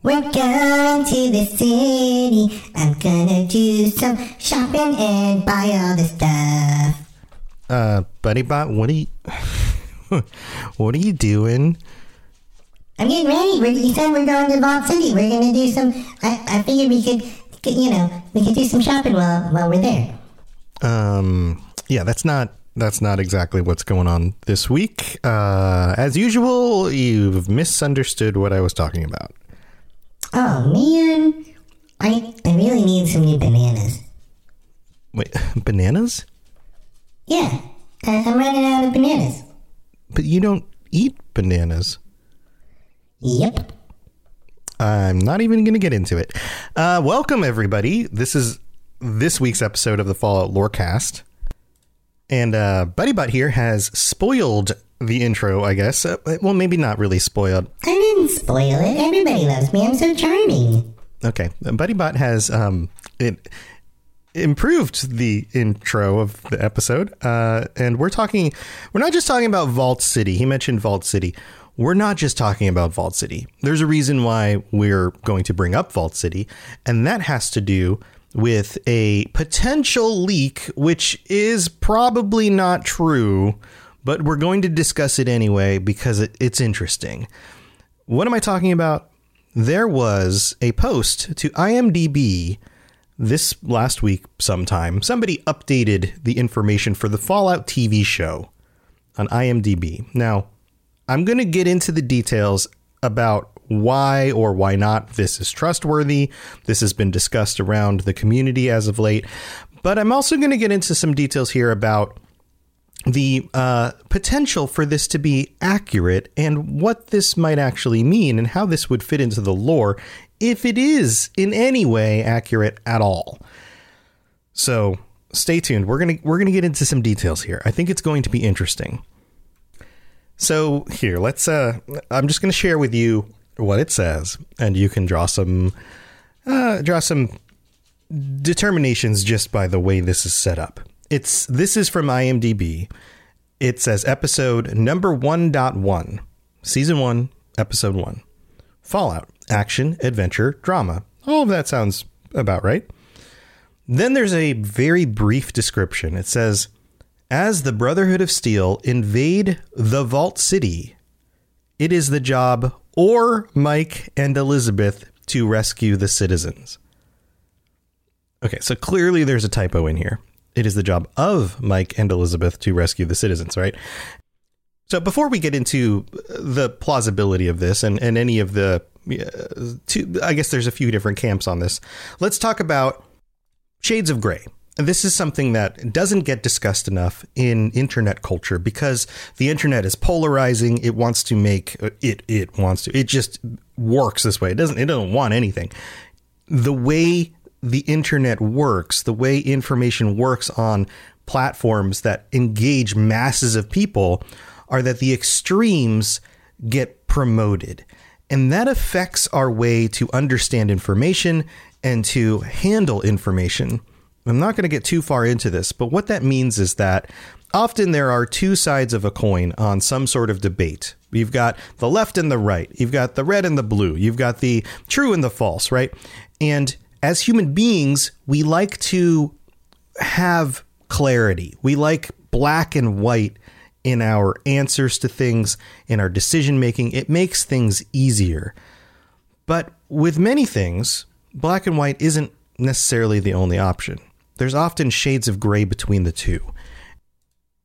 We're going to the city. I'm gonna do some shopping and buy all the stuff. Uh, BuddyBot, what are you, what are you doing? I'm getting ready. We're, you said we're going to Vault City. We're gonna do some. I, I figured we could, could, you know, we could do some shopping while while we're there. Um, yeah, that's not that's not exactly what's going on this week. Uh, as usual, you've misunderstood what I was talking about. Oh man, I I really need some new bananas. Wait, bananas? Yeah, I, I'm running out of bananas. But you don't eat bananas. Yep. I'm not even going to get into it. Uh, welcome, everybody. This is this week's episode of the Fallout Lorecast. And uh, Buddy Bot here has spoiled the intro, I guess. Uh, well, maybe not really spoiled. I didn't spoil it. Everybody loves me. I'm so charming. Okay. Buddy Bot has um, it improved the intro of the episode. Uh, and we're talking, we're not just talking about Vault City. He mentioned Vault City. We're not just talking about Vault City. There's a reason why we're going to bring up Vault City, and that has to do with a potential leak, which is probably not true, but we're going to discuss it anyway because it, it's interesting. What am I talking about? There was a post to IMDb this last week sometime. Somebody updated the information for the Fallout TV show on IMDb. Now, I'm going to get into the details about why or why not this is trustworthy. This has been discussed around the community as of late. But I'm also going to get into some details here about the uh, potential for this to be accurate and what this might actually mean and how this would fit into the lore if it is in any way accurate at all. So stay tuned. We're gonna we're gonna get into some details here. I think it's going to be interesting. So here, let's. Uh, I'm just going to share with you what it says, and you can draw some uh, draw some determinations just by the way this is set up. It's this is from IMDb. It says episode number 1.1, season 1, episode 1. Fallout, action, adventure, drama. All of that sounds about right. Then there's a very brief description. It says as the Brotherhood of Steel invade the Vault City, it is the job or Mike and Elizabeth to rescue the citizens. Okay, so clearly there's a typo in here. It is the job of Mike and Elizabeth to rescue the citizens, right? So before we get into the plausibility of this and, and any of the uh, two, I guess there's a few different camps on this. Let's talk about shades of gray. And This is something that doesn't get discussed enough in internet culture because the internet is polarizing. It wants to make it. It wants to. It just works this way. It doesn't. It doesn't want anything. The way the internet works, the way information works on platforms that engage masses of people, are that the extremes get promoted. And that affects our way to understand information and to handle information. I'm not going to get too far into this, but what that means is that often there are two sides of a coin on some sort of debate. You've got the left and the right. You've got the red and the blue. You've got the true and the false, right? And as human beings, we like to have clarity. We like black and white in our answers to things, in our decision making. It makes things easier. But with many things, black and white isn't necessarily the only option. There's often shades of gray between the two.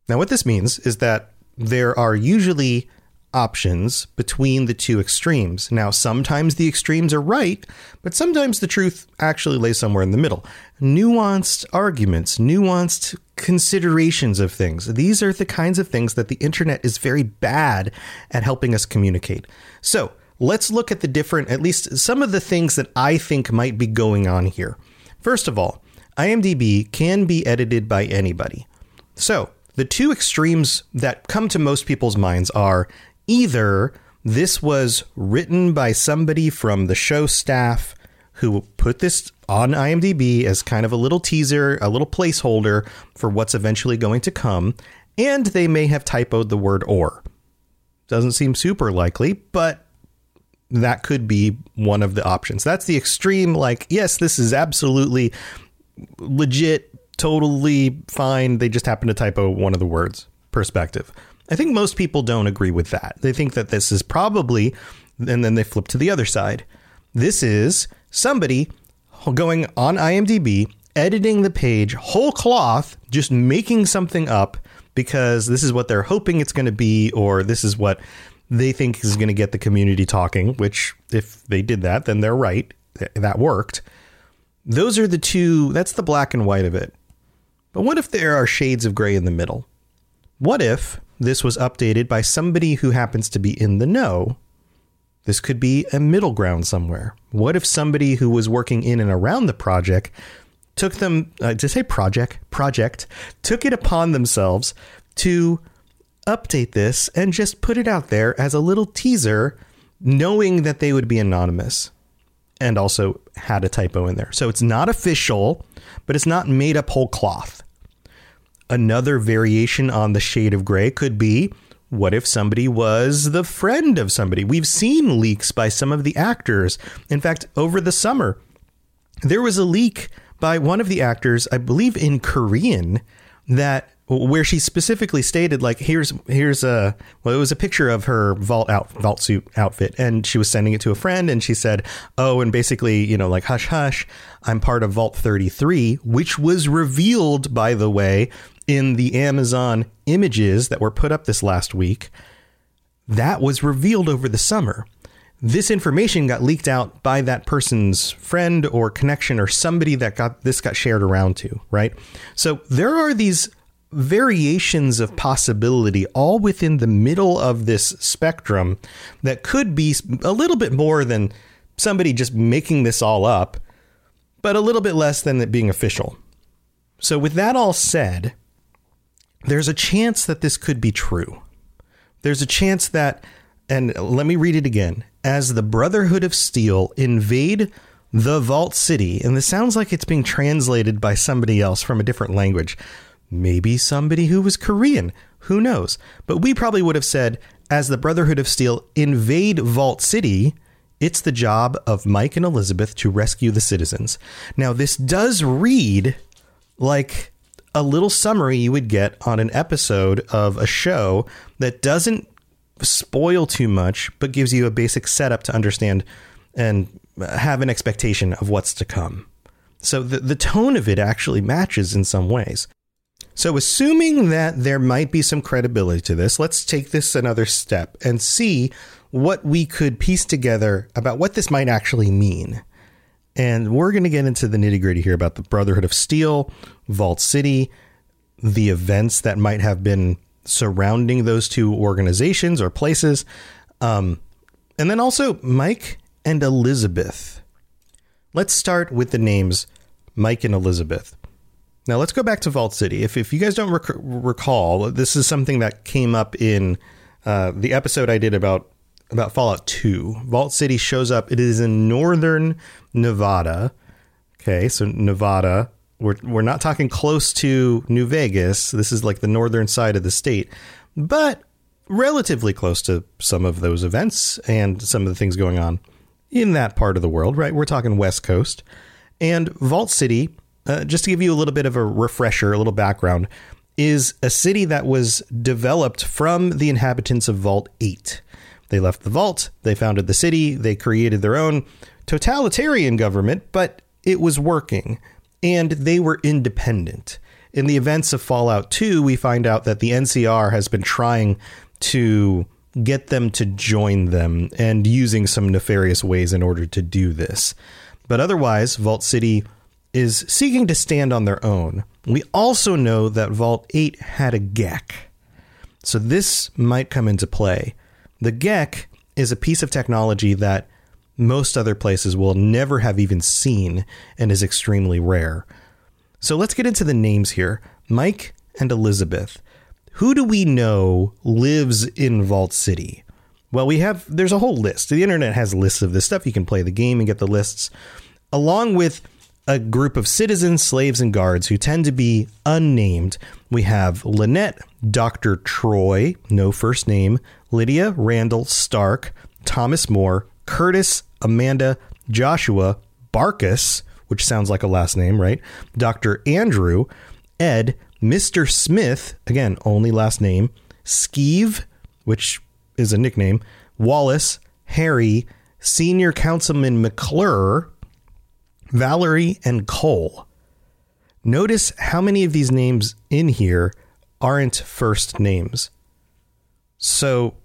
Now, what this means is that there are usually options between the two extremes. Now, sometimes the extremes are right, but sometimes the truth actually lays somewhere in the middle. Nuanced arguments, nuanced considerations of things. These are the kinds of things that the internet is very bad at helping us communicate. So, let's look at the different, at least some of the things that I think might be going on here. First of all, IMDb can be edited by anybody. So, the two extremes that come to most people's minds are either this was written by somebody from the show staff who put this on IMDb as kind of a little teaser, a little placeholder for what's eventually going to come, and they may have typoed the word or. Doesn't seem super likely, but that could be one of the options. That's the extreme, like, yes, this is absolutely legit, totally fine. They just happen to typo one of the words perspective. I think most people don't agree with that. They think that this is probably, and then they flip to the other side. This is somebody going on IMDb, editing the page whole cloth, just making something up because this is what they're hoping it's going to be, or this is what they think is going to get the community talking, which if they did that, then they're right. That worked. Those are the two, that's the black and white of it. But what if there are shades of gray in the middle? What if this was updated by somebody who happens to be in the know. This could be a middle ground somewhere. What if somebody who was working in and around the project took them uh, to say project project took it upon themselves to update this and just put it out there as a little teaser knowing that they would be anonymous and also had a typo in there. So it's not official, but it's not made up whole cloth. Another variation on the shade of gray could be what if somebody was the friend of somebody? We've seen leaks by some of the actors. In fact, over the summer, there was a leak by one of the actors, I believe in Korean, that where she specifically stated like here's here's a well it was a picture of her vault out vault suit outfit and she was sending it to a friend and she said oh and basically you know like hush hush i'm part of vault 33 which was revealed by the way in the Amazon images that were put up this last week, that was revealed over the summer. This information got leaked out by that person's friend or connection or somebody that got this got shared around to, right? So there are these variations of possibility all within the middle of this spectrum that could be a little bit more than somebody just making this all up, but a little bit less than it being official. So, with that all said, there's a chance that this could be true. There's a chance that, and let me read it again as the Brotherhood of Steel invade the Vault City, and this sounds like it's being translated by somebody else from a different language. Maybe somebody who was Korean. Who knows? But we probably would have said, as the Brotherhood of Steel invade Vault City, it's the job of Mike and Elizabeth to rescue the citizens. Now, this does read like a little summary you would get on an episode of a show that doesn't spoil too much, but gives you a basic setup to understand and have an expectation of what's to come. So the, the tone of it actually matches in some ways. So, assuming that there might be some credibility to this, let's take this another step and see what we could piece together about what this might actually mean. And we're going to get into the nitty gritty here about the Brotherhood of Steel, Vault City, the events that might have been surrounding those two organizations or places. Um, and then also Mike and Elizabeth. Let's start with the names Mike and Elizabeth. Now let's go back to Vault City. If, if you guys don't rec- recall, this is something that came up in uh, the episode I did about about Fallout 2. Vault City shows up. It is in northern Nevada. Okay, so Nevada. We're we're not talking close to New Vegas. This is like the northern side of the state, but relatively close to some of those events and some of the things going on in that part of the world. Right, we're talking West Coast and Vault City. Uh, just to give you a little bit of a refresher, a little background, is a city that was developed from the inhabitants of Vault 8. They left the vault, they founded the city, they created their own totalitarian government, but it was working and they were independent. In the events of Fallout 2, we find out that the NCR has been trying to get them to join them and using some nefarious ways in order to do this. But otherwise, Vault City is seeking to stand on their own. We also know that Vault 8 had a GECK. So this might come into play. The GECK is a piece of technology that most other places will never have even seen and is extremely rare. So let's get into the names here Mike and Elizabeth. Who do we know lives in Vault City? Well, we have, there's a whole list. The internet has lists of this stuff. You can play the game and get the lists, along with a group of citizens, slaves, and guards who tend to be unnamed. We have Lynette, Dr. Troy, no first name, Lydia, Randall, Stark, Thomas Moore, Curtis, Amanda, Joshua, Barkus, which sounds like a last name, right? Dr. Andrew, Ed, Mr. Smith, again, only last name, Skeeve, which is a nickname, Wallace, Harry, Senior Councilman McClure, Valerie, and Cole. Notice how many of these names in here aren't first names. So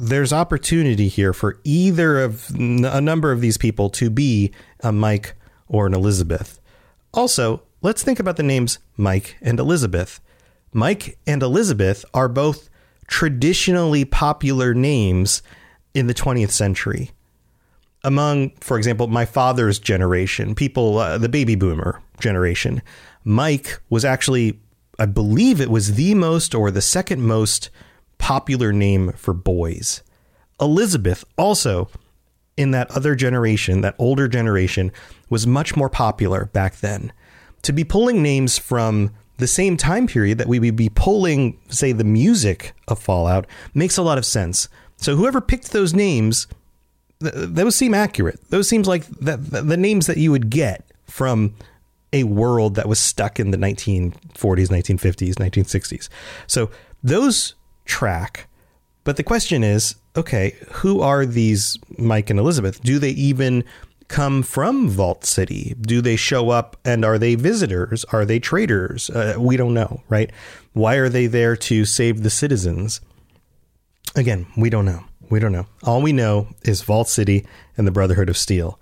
there's opportunity here for either of a number of these people to be a Mike or an Elizabeth. Also, let's think about the names Mike and Elizabeth. Mike and Elizabeth are both traditionally popular names in the 20th century. Among, for example, my father's generation, people, uh, the baby boomer generation, Mike was actually, I believe it was the most or the second most popular name for boys. Elizabeth also in that other generation, that older generation, was much more popular back then. To be pulling names from the same time period that we would be pulling, say, the music of Fallout makes a lot of sense. So whoever picked those names, th- those seem accurate. Those seems like the, the names that you would get from a world that was stuck in the 1940s, 1950s, 1960s. So those track. But the question is okay, who are these Mike and Elizabeth? Do they even come from Vault City? Do they show up and are they visitors? Are they traders? Uh, we don't know, right? Why are they there to save the citizens? Again, we don't know. We don't know. All we know is Vault City and the Brotherhood of Steel.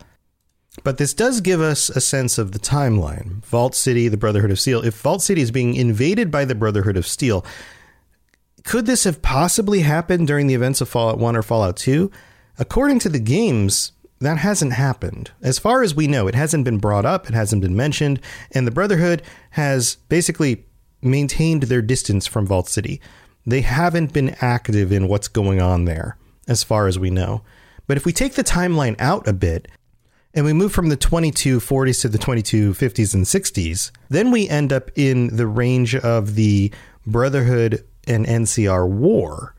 But this does give us a sense of the timeline. Vault City, the Brotherhood of Steel. If Vault City is being invaded by the Brotherhood of Steel, could this have possibly happened during the events of Fallout 1 or Fallout 2? According to the games, that hasn't happened. As far as we know, it hasn't been brought up, it hasn't been mentioned, and the Brotherhood has basically maintained their distance from Vault City. They haven't been active in what's going on there, as far as we know. But if we take the timeline out a bit, and we move from the 2240s to the 2250s and 60s, then we end up in the range of the Brotherhood and NCR war.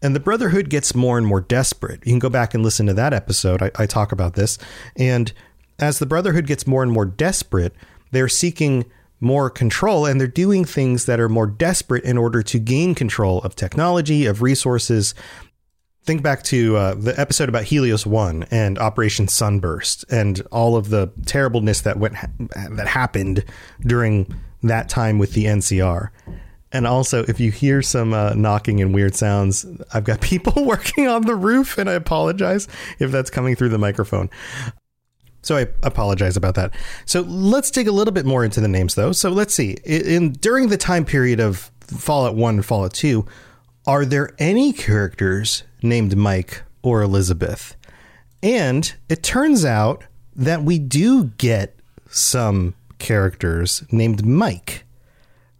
And the Brotherhood gets more and more desperate. You can go back and listen to that episode. I, I talk about this. And as the Brotherhood gets more and more desperate, they're seeking more control and they're doing things that are more desperate in order to gain control of technology, of resources. Think back to uh, the episode about Helios 1 and Operation Sunburst and all of the terribleness that went that happened during that time with the NCR. And also, if you hear some uh, knocking and weird sounds, I've got people working on the roof, and I apologize if that's coming through the microphone. So I apologize about that. So let's dig a little bit more into the names, though. So let's see. In, in during the time period of Fallout One and Fallout Two, are there any characters named Mike or Elizabeth? And it turns out that we do get some characters named Mike.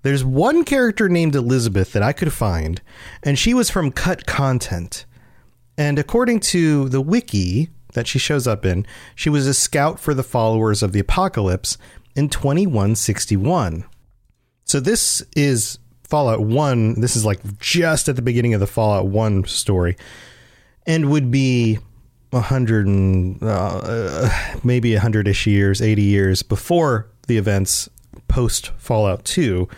There's one character named Elizabeth that I could find, and she was from Cut Content. And according to the wiki that she shows up in, she was a scout for the followers of the apocalypse in 2161. So this is Fallout 1. This is like just at the beginning of the Fallout 1 story and would be 100 and uh, maybe 100ish years, 80 years before the events post Fallout 2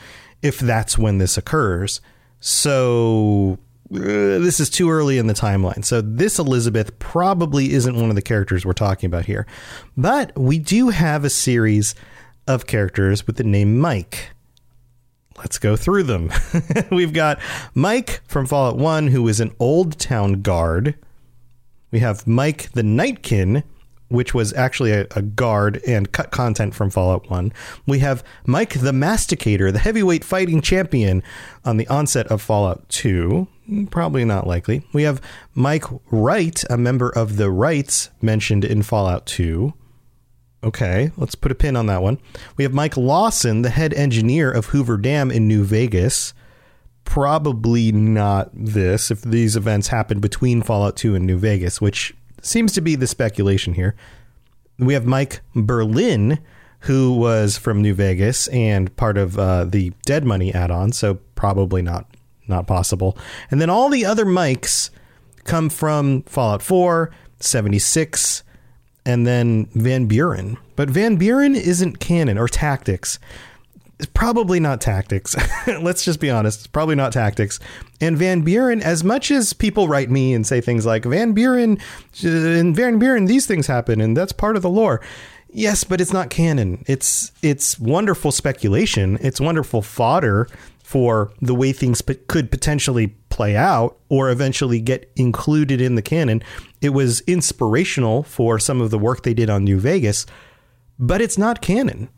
if that's when this occurs. So uh, this is too early in the timeline. So this Elizabeth probably isn't one of the characters we're talking about here. But we do have a series of characters with the name Mike. Let's go through them. We've got Mike from Fallout 1 who is an old town guard. We have Mike the Nightkin which was actually a, a, guard and cut content from Fallout 1. We have Mike the Masticator, the heavyweight fighting champion on the onset of Fallout 2. Probably not likely. We have Mike Wright, a member of the Wrights mentioned in Fallout 2. Okay, let's put a pin on that one. We have Mike Lawson, the head engineer of Hoover Dam in New Vegas. Probably not this if these events happened between Fallout 2 and New Vegas, which seems to be the speculation here. We have Mike Berlin, who was from New Vegas and part of uh, the Dead Money add-on, so probably not not possible. And then all the other Mikes come from Fallout 4, 76, and then Van Buren. But Van Buren isn't canon or tactics. It's probably not tactics. Let's just be honest. It's probably not tactics. And Van Buren, as much as people write me and say things like Van Buren, and Van Buren, these things happen, and that's part of the lore. Yes, but it's not canon. It's it's wonderful speculation. It's wonderful fodder for the way things p- could potentially play out or eventually get included in the canon. It was inspirational for some of the work they did on New Vegas, but it's not canon.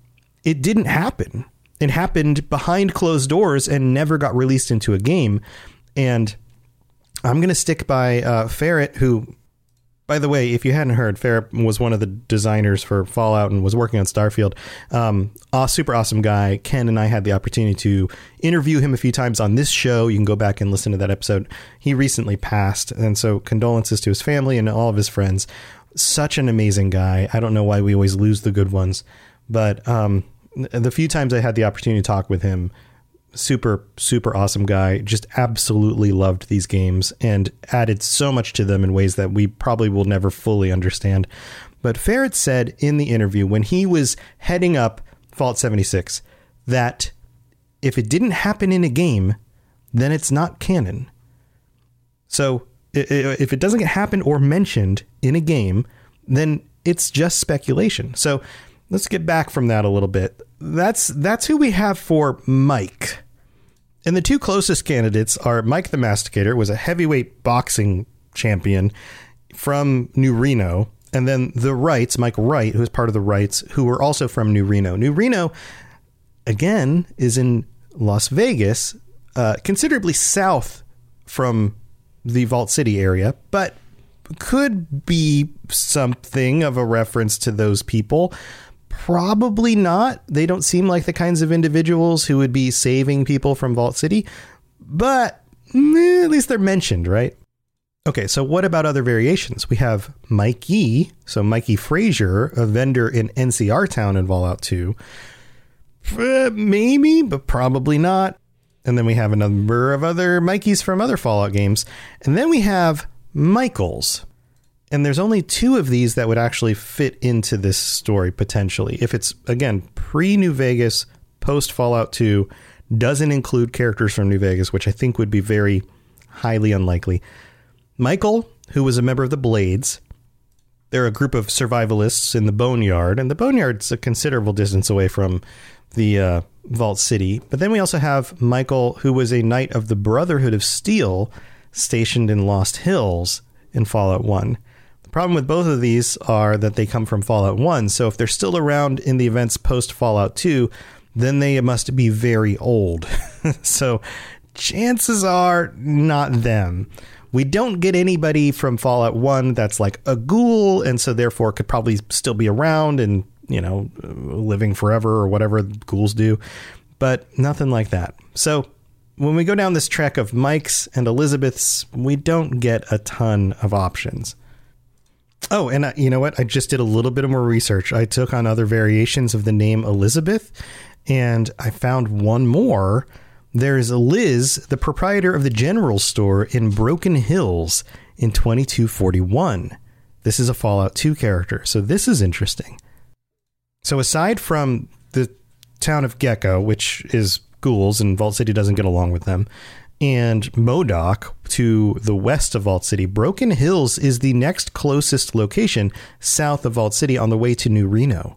It didn't happen. It happened behind closed doors and never got released into a game. And I'm going to stick by uh, Ferret, who, by the way, if you hadn't heard, Ferret was one of the designers for Fallout and was working on Starfield. Um, a super awesome guy. Ken and I had the opportunity to interview him a few times on this show. You can go back and listen to that episode. He recently passed, and so condolences to his family and all of his friends. Such an amazing guy. I don't know why we always lose the good ones, but um, the few times I had the opportunity to talk with him, super super awesome guy just absolutely loved these games and added so much to them in ways that we probably will never fully understand. But ferret said in the interview when he was heading up Fallout 76 that if it didn't happen in a game then it's not canon. So if it doesn't get happened or mentioned in a game then it's just speculation. So let's get back from that a little bit. That's that's who we have for Mike. And the two closest candidates are Mike the Masticator was a heavyweight boxing champion from New Reno, and then the Wrights, Mike Wright, who is part of the Wrights, who were also from New Reno. New Reno, again, is in Las Vegas, uh, considerably south from the Vault City area, but could be something of a reference to those people. Probably not. They don't seem like the kinds of individuals who would be saving people from Vault City, but eh, at least they're mentioned, right? Okay, so what about other variations? We have Mikey, so Mikey Frazier, a vendor in NCR Town in Fallout 2. Uh, maybe, but probably not. And then we have a number of other Mikeys from other Fallout games. And then we have Michaels. And there's only two of these that would actually fit into this story potentially. If it's, again, pre New Vegas, post Fallout 2, doesn't include characters from New Vegas, which I think would be very highly unlikely. Michael, who was a member of the Blades, They're a group of survivalists in the Boneyard, and the Boneyard's a considerable distance away from the uh, Vault City. But then we also have Michael, who was a knight of the Brotherhood of Steel, stationed in Lost Hills in Fallout 1. Problem with both of these are that they come from Fallout 1, so if they're still around in the events post Fallout 2, then they must be very old. so chances are not them. We don't get anybody from Fallout 1 that's like a ghoul, and so therefore could probably still be around and, you know, living forever or whatever ghouls do, but nothing like that. So when we go down this track of Mike's and Elizabeth's, we don't get a ton of options. Oh, and I, you know what? I just did a little bit of more research. I took on other variations of the name Elizabeth, and I found one more. There's Liz, the proprietor of the general store in Broken Hills in 2241. This is a Fallout 2 character, so this is interesting. So, aside from the town of Gecko, which is ghouls and Vault City doesn't get along with them, and Modoc to the west of Vault City, Broken Hills is the next closest location south of Vault City on the way to New Reno.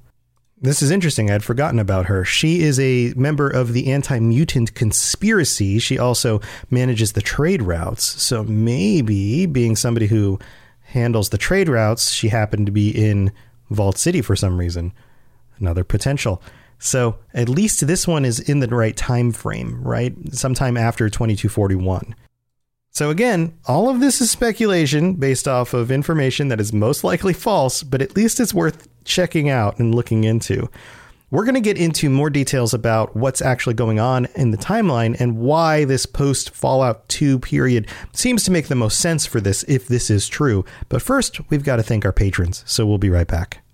This is interesting. I'd forgotten about her. She is a member of the anti mutant conspiracy. She also manages the trade routes. So maybe, being somebody who handles the trade routes, she happened to be in Vault City for some reason. Another potential. So at least this one is in the right time frame, right? Sometime after 2241. So again, all of this is speculation based off of information that is most likely false, but at least it's worth checking out and looking into. We're going to get into more details about what's actually going on in the timeline and why this post Fallout 2 period seems to make the most sense for this if this is true. But first, we've got to thank our patrons, so we'll be right back.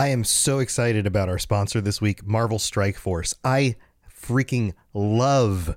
I am so excited about our sponsor this week, Marvel Strike Force. I freaking love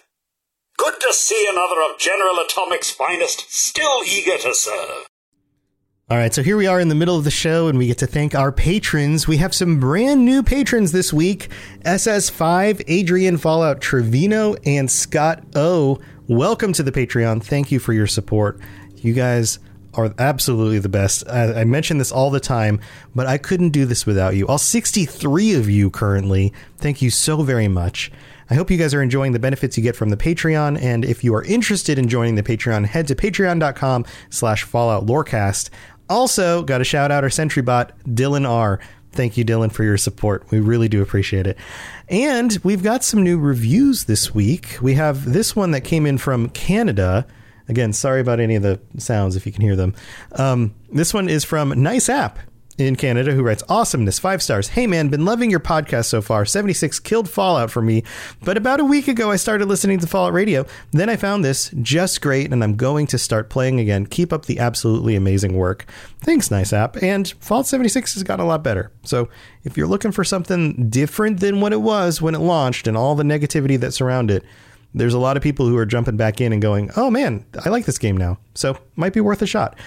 Good to see another of General Atomic's finest, still eager to serve. All right, so here we are in the middle of the show, and we get to thank our patrons. We have some brand new patrons this week SS5, Adrian Fallout Trevino, and Scott O. Welcome to the Patreon. Thank you for your support. You guys are absolutely the best. I, I mention this all the time, but I couldn't do this without you. All 63 of you currently. Thank you so very much. I hope you guys are enjoying the benefits you get from the Patreon. And if you are interested in joining the Patreon, head to patreon.com slash Fallout Lorecast. Also, got to shout out our Sentry bot, Dylan R. Thank you, Dylan, for your support. We really do appreciate it. And we've got some new reviews this week. We have this one that came in from Canada. Again, sorry about any of the sounds if you can hear them. Um, this one is from Nice App in Canada who writes awesomeness five stars. Hey man, been loving your podcast so far. 76 killed Fallout for me, but about a week ago I started listening to Fallout Radio. Then I found this just great and I'm going to start playing again. Keep up the absolutely amazing work. Thanks, nice app. And Fallout 76 has gotten a lot better. So if you're looking for something different than what it was when it launched and all the negativity that surrounded it, there's a lot of people who are jumping back in and going, "Oh man, I like this game now." So might be worth a shot.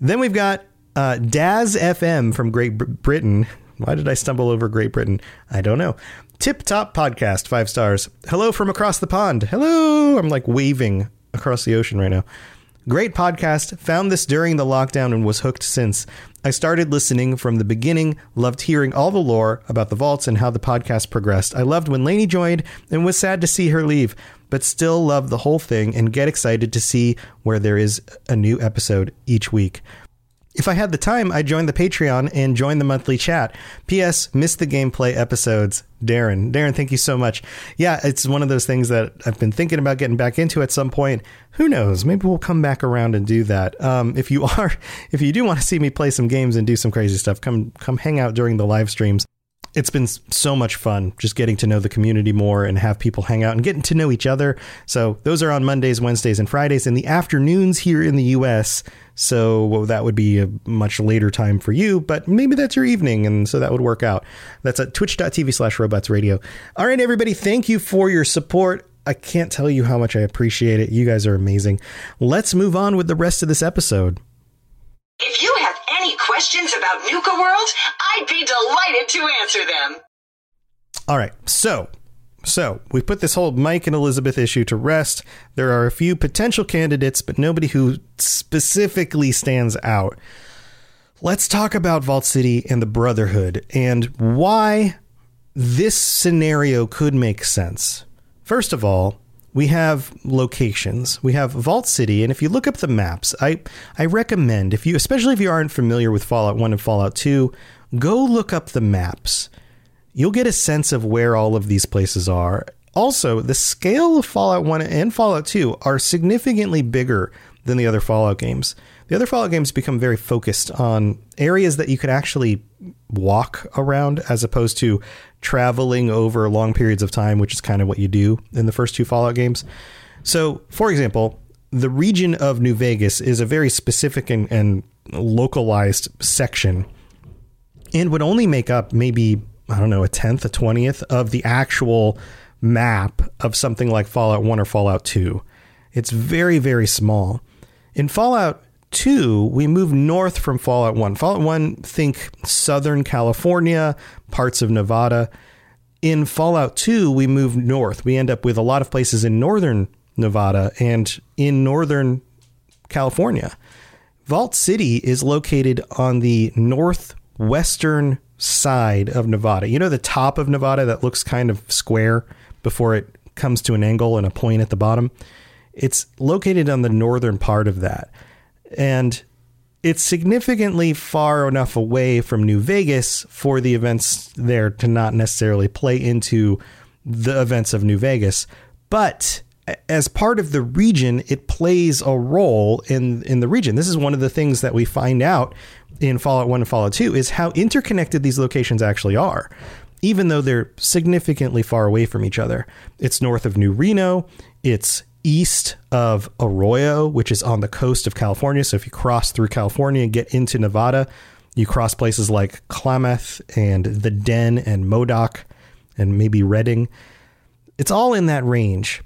Then we've got uh, Daz FM from Great Britain. Why did I stumble over Great Britain? I don't know. Tip Top Podcast, five stars. Hello from across the pond. Hello. I'm like waving across the ocean right now. Great podcast. Found this during the lockdown and was hooked since. I started listening from the beginning, loved hearing all the lore about the vaults and how the podcast progressed. I loved when Lainey joined and was sad to see her leave, but still love the whole thing and get excited to see where there is a new episode each week. If I had the time, I'd join the Patreon and join the monthly chat. P.S. Missed the gameplay episodes. Darren. Darren, thank you so much. Yeah, it's one of those things that I've been thinking about getting back into at some point. Who knows? Maybe we'll come back around and do that. Um, if you are, if you do want to see me play some games and do some crazy stuff, come come hang out during the live streams it's been so much fun just getting to know the community more and have people hang out and getting to know each other. So those are on Mondays, Wednesdays, and Fridays in the afternoons here in the US. So that would be a much later time for you, but maybe that's your evening, and so that would work out. That's at twitch.tv slash robots radio. All right, everybody, thank you for your support. I can't tell you how much I appreciate it. You guys are amazing. Let's move on with the rest of this episode. If you have any questions about Nuka World, I'd be delighted to answer them. All right, so so we put this whole Mike and Elizabeth issue to rest. There are a few potential candidates, but nobody who specifically stands out. Let's talk about Vault City and the Brotherhood and why this scenario could make sense. First of all, we have locations. We have Vault City, and if you look up the maps, I I recommend if you, especially if you aren't familiar with Fallout One and Fallout Two, go look up the maps. You'll get a sense of where all of these places are. Also, the scale of Fallout One and Fallout Two are significantly bigger than the other Fallout games. The other Fallout games become very focused on areas that you could actually walk around as opposed to traveling over long periods of time, which is kind of what you do in the first two Fallout games. So, for example, the region of New Vegas is a very specific and, and localized section and would only make up maybe, I don't know, a tenth, a twentieth of the actual map of something like Fallout 1 or Fallout 2. It's very, very small. In Fallout 2, we move north from Fallout 1. Fallout 1, think Southern California, parts of Nevada. In Fallout 2, we move north. We end up with a lot of places in northern Nevada and in northern California. Vault City is located on the northwestern side of Nevada. You know, the top of Nevada that looks kind of square before it comes to an angle and a point at the bottom? It's located on the northern part of that. And it's significantly far enough away from New Vegas for the events there to not necessarily play into the events of New Vegas. But as part of the region, it plays a role in in the region. This is one of the things that we find out in Fallout 1 and Fallout 2 is how interconnected these locations actually are. Even though they're significantly far away from each other. It's north of New Reno, it's east of Arroyo, which is on the coast of California. So if you cross through California and get into Nevada, you cross places like Klamath and the Den and Modoc and maybe Redding. It's all in that range.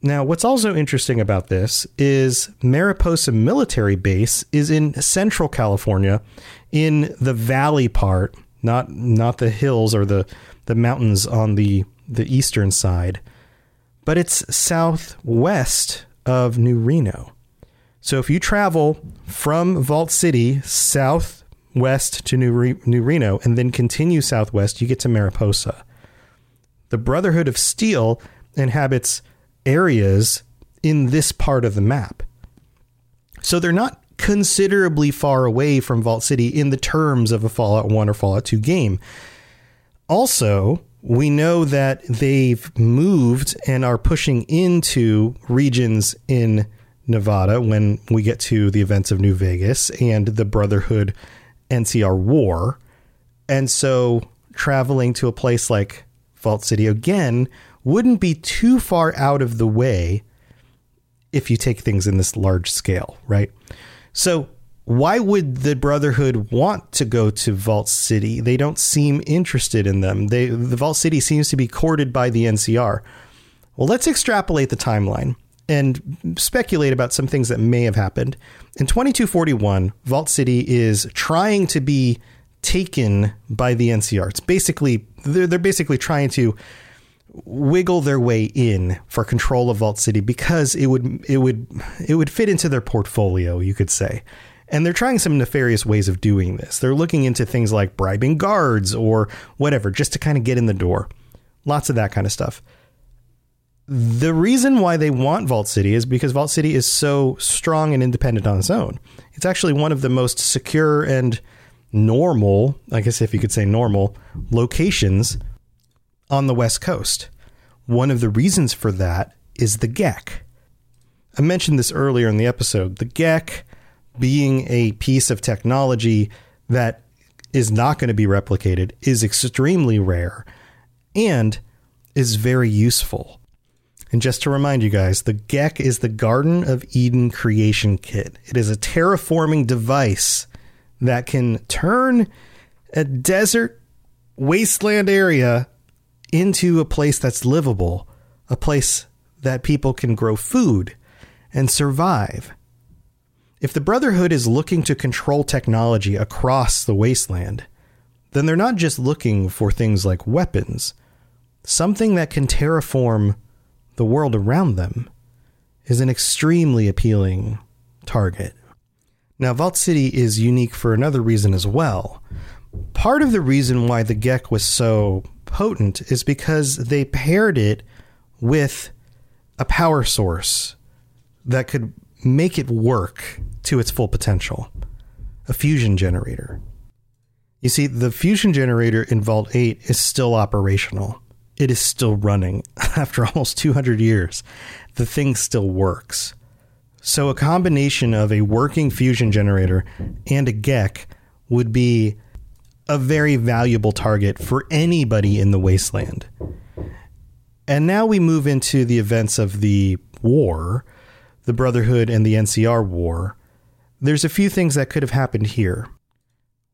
Now, what's also interesting about this is Mariposa Military Base is in Central California, in the valley part, not not the hills or the the mountains on the the eastern side, but it's southwest of New Reno. So if you travel from Vault City southwest to New, Re- New Reno and then continue southwest, you get to Mariposa. The Brotherhood of Steel inhabits areas in this part of the map. So they're not considerably far away from Vault City in the terms of a Fallout 1 or Fallout 2 game. Also, we know that they've moved and are pushing into regions in Nevada when we get to the events of New Vegas and the Brotherhood NCR war. And so traveling to a place like Vault City again wouldn't be too far out of the way if you take things in this large scale, right? So, why would the Brotherhood want to go to Vault City? They don't seem interested in them. They, the Vault City seems to be courted by the NCR. Well, let's extrapolate the timeline and speculate about some things that may have happened. In 2241, Vault City is trying to be taken by the NCR. It's basically they're, they're basically trying to wiggle their way in for control of Vault City because it would it would it would fit into their portfolio, you could say. And they're trying some nefarious ways of doing this. They're looking into things like bribing guards or whatever just to kind of get in the door. Lots of that kind of stuff. The reason why they want Vault City is because Vault City is so strong and independent on its own. It's actually one of the most secure and normal, I guess if you could say normal, locations on the West Coast. One of the reasons for that is the GECK. I mentioned this earlier in the episode. The GECK being a piece of technology that is not going to be replicated is extremely rare and is very useful. And just to remind you guys, the GECK is the Garden of Eden Creation Kit. It is a terraforming device that can turn a desert wasteland area into a place that's livable, a place that people can grow food and survive. If the Brotherhood is looking to control technology across the wasteland, then they're not just looking for things like weapons. Something that can terraform the world around them is an extremely appealing target. Now, Vault City is unique for another reason as well. Part of the reason why the GECK was so potent is because they paired it with a power source that could make it work to its full potential a fusion generator. You see, the fusion generator in Vault 8 is still operational. It is still running after almost 200 years. The thing still works. So, a combination of a working fusion generator and a GECK would be a very valuable target for anybody in the wasteland. And now we move into the events of the war, the Brotherhood and the NCR war. There's a few things that could have happened here.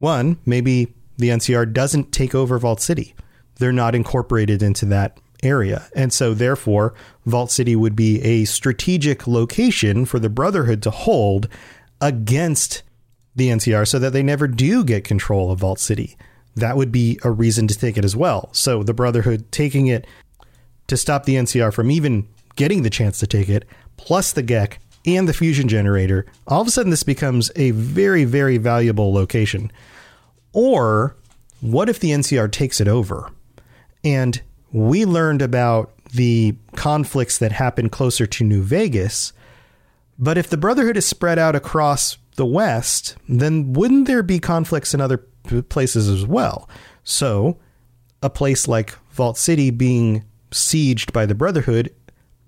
One, maybe the NCR doesn't take over Vault City. They're not incorporated into that area. And so, therefore, Vault City would be a strategic location for the Brotherhood to hold against the NCR so that they never do get control of Vault City. That would be a reason to take it as well. So, the Brotherhood taking it to stop the NCR from even getting the chance to take it, plus the GECK and the fusion generator, all of a sudden this becomes a very, very valuable location. Or what if the NCR takes it over? And we learned about the conflicts that happen closer to New Vegas. But if the Brotherhood is spread out across the West, then wouldn't there be conflicts in other places as well? So, a place like Vault City being sieged by the Brotherhood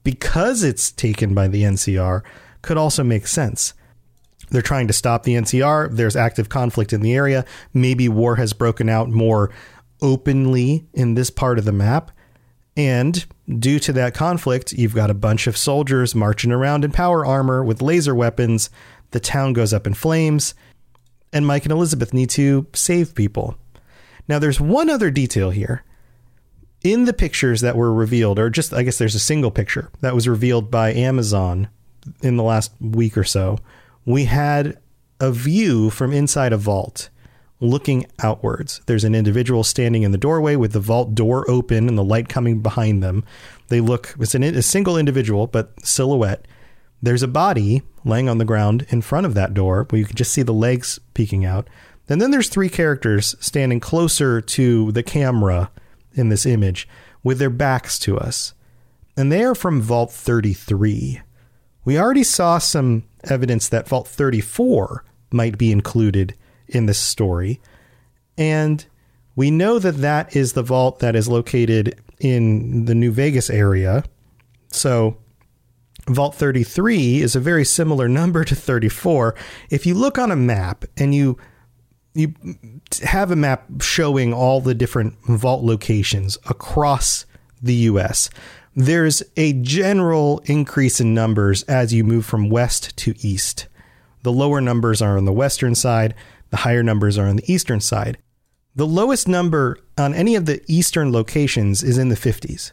because it's taken by the NCR could also make sense. They're trying to stop the NCR. There's active conflict in the area. Maybe war has broken out more openly in this part of the map. And due to that conflict, you've got a bunch of soldiers marching around in power armor with laser weapons. The town goes up in flames, and Mike and Elizabeth need to save people. Now, there's one other detail here. In the pictures that were revealed, or just I guess there's a single picture that was revealed by Amazon in the last week or so, we had a view from inside a vault looking outwards. There's an individual standing in the doorway with the vault door open and the light coming behind them. They look, it's an, a single individual, but silhouette. There's a body laying on the ground in front of that door where you can just see the legs peeking out. And then there's three characters standing closer to the camera in this image with their backs to us. And they are from Vault 33. We already saw some evidence that Vault 34 might be included in this story. And we know that that is the vault that is located in the New Vegas area. So Vault 33 is a very similar number to 34. If you look on a map and you you have a map showing all the different vault locations across the US, there's a general increase in numbers as you move from west to east. The lower numbers are on the western side, the higher numbers are on the eastern side. The lowest number on any of the eastern locations is in the 50s.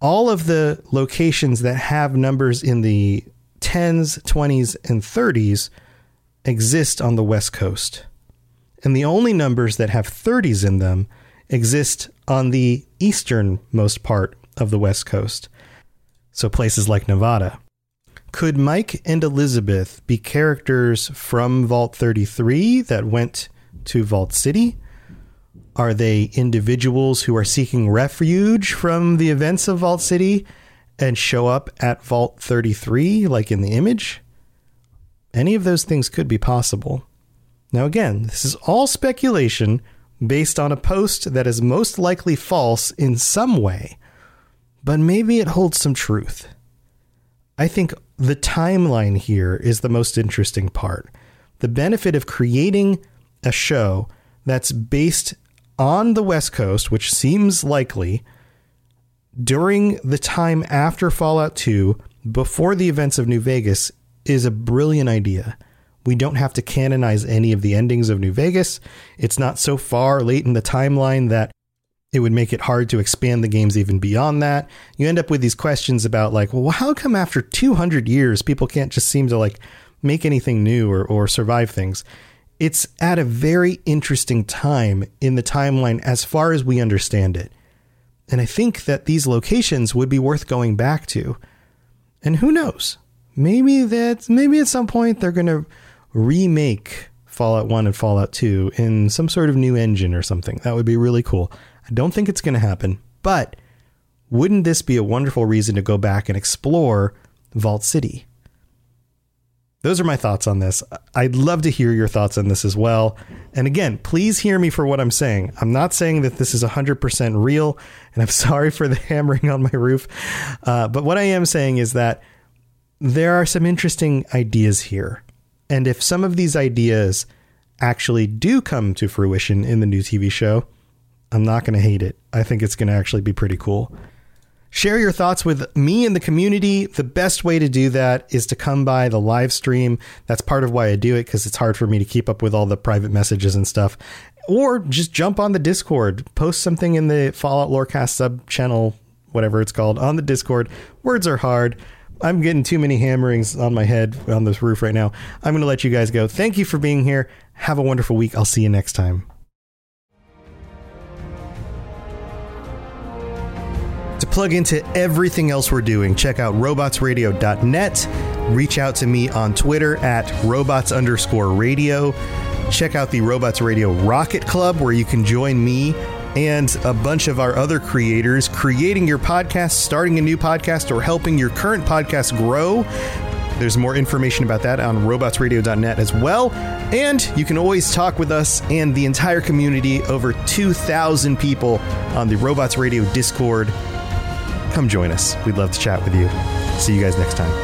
all of the locations that have numbers in the 10s, 20s, and 30s exist on the West Coast. And the only numbers that have 30s in them exist on the easternmost part of the West Coast. So places like Nevada. Could Mike and Elizabeth be characters from Vault 33 that went to Vault City? Are they individuals who are seeking refuge from the events of Vault City and show up at Vault 33, like in the image? Any of those things could be possible. Now, again, this is all speculation based on a post that is most likely false in some way, but maybe it holds some truth. I think the timeline here is the most interesting part. The benefit of creating a show that's based on the West Coast, which seems likely, during the time after Fallout 2, before the events of New Vegas, is a brilliant idea. We don't have to canonize any of the endings of New Vegas. It's not so far late in the timeline that it would make it hard to expand the games even beyond that. You end up with these questions about like, well, how come after 200 years people can't just seem to like make anything new or, or survive things? It's at a very interesting time in the timeline as far as we understand it. And I think that these locations would be worth going back to. And who knows? Maybe that maybe at some point they're to remake Fallout 1 and Fallout 2 in some sort of new engine or something. That would be really cool. I don't think it's going to happen, but wouldn't this be a wonderful reason to go back and explore Vault City? Those are my thoughts on this. I'd love to hear your thoughts on this as well. And again, please hear me for what I'm saying. I'm not saying that this is 100% real, and I'm sorry for the hammering on my roof. Uh, but what I am saying is that there are some interesting ideas here. And if some of these ideas actually do come to fruition in the new TV show, I'm not going to hate it. I think it's going to actually be pretty cool. Share your thoughts with me and the community. The best way to do that is to come by the live stream. That's part of why I do it because it's hard for me to keep up with all the private messages and stuff. Or just jump on the Discord, post something in the Fallout Lorecast sub channel, whatever it's called, on the Discord. Words are hard. I'm getting too many hammerings on my head on this roof right now. I'm going to let you guys go. Thank you for being here. Have a wonderful week. I'll see you next time. To plug into everything else we're doing, check out robotsradio.net. Reach out to me on Twitter at robots underscore radio. Check out the Robots Radio Rocket Club, where you can join me and a bunch of our other creators creating your podcast, starting a new podcast, or helping your current podcast grow. There's more information about that on robotsradio.net as well. And you can always talk with us and the entire community, over 2,000 people on the Robots Radio Discord. Come join us. We'd love to chat with you. See you guys next time.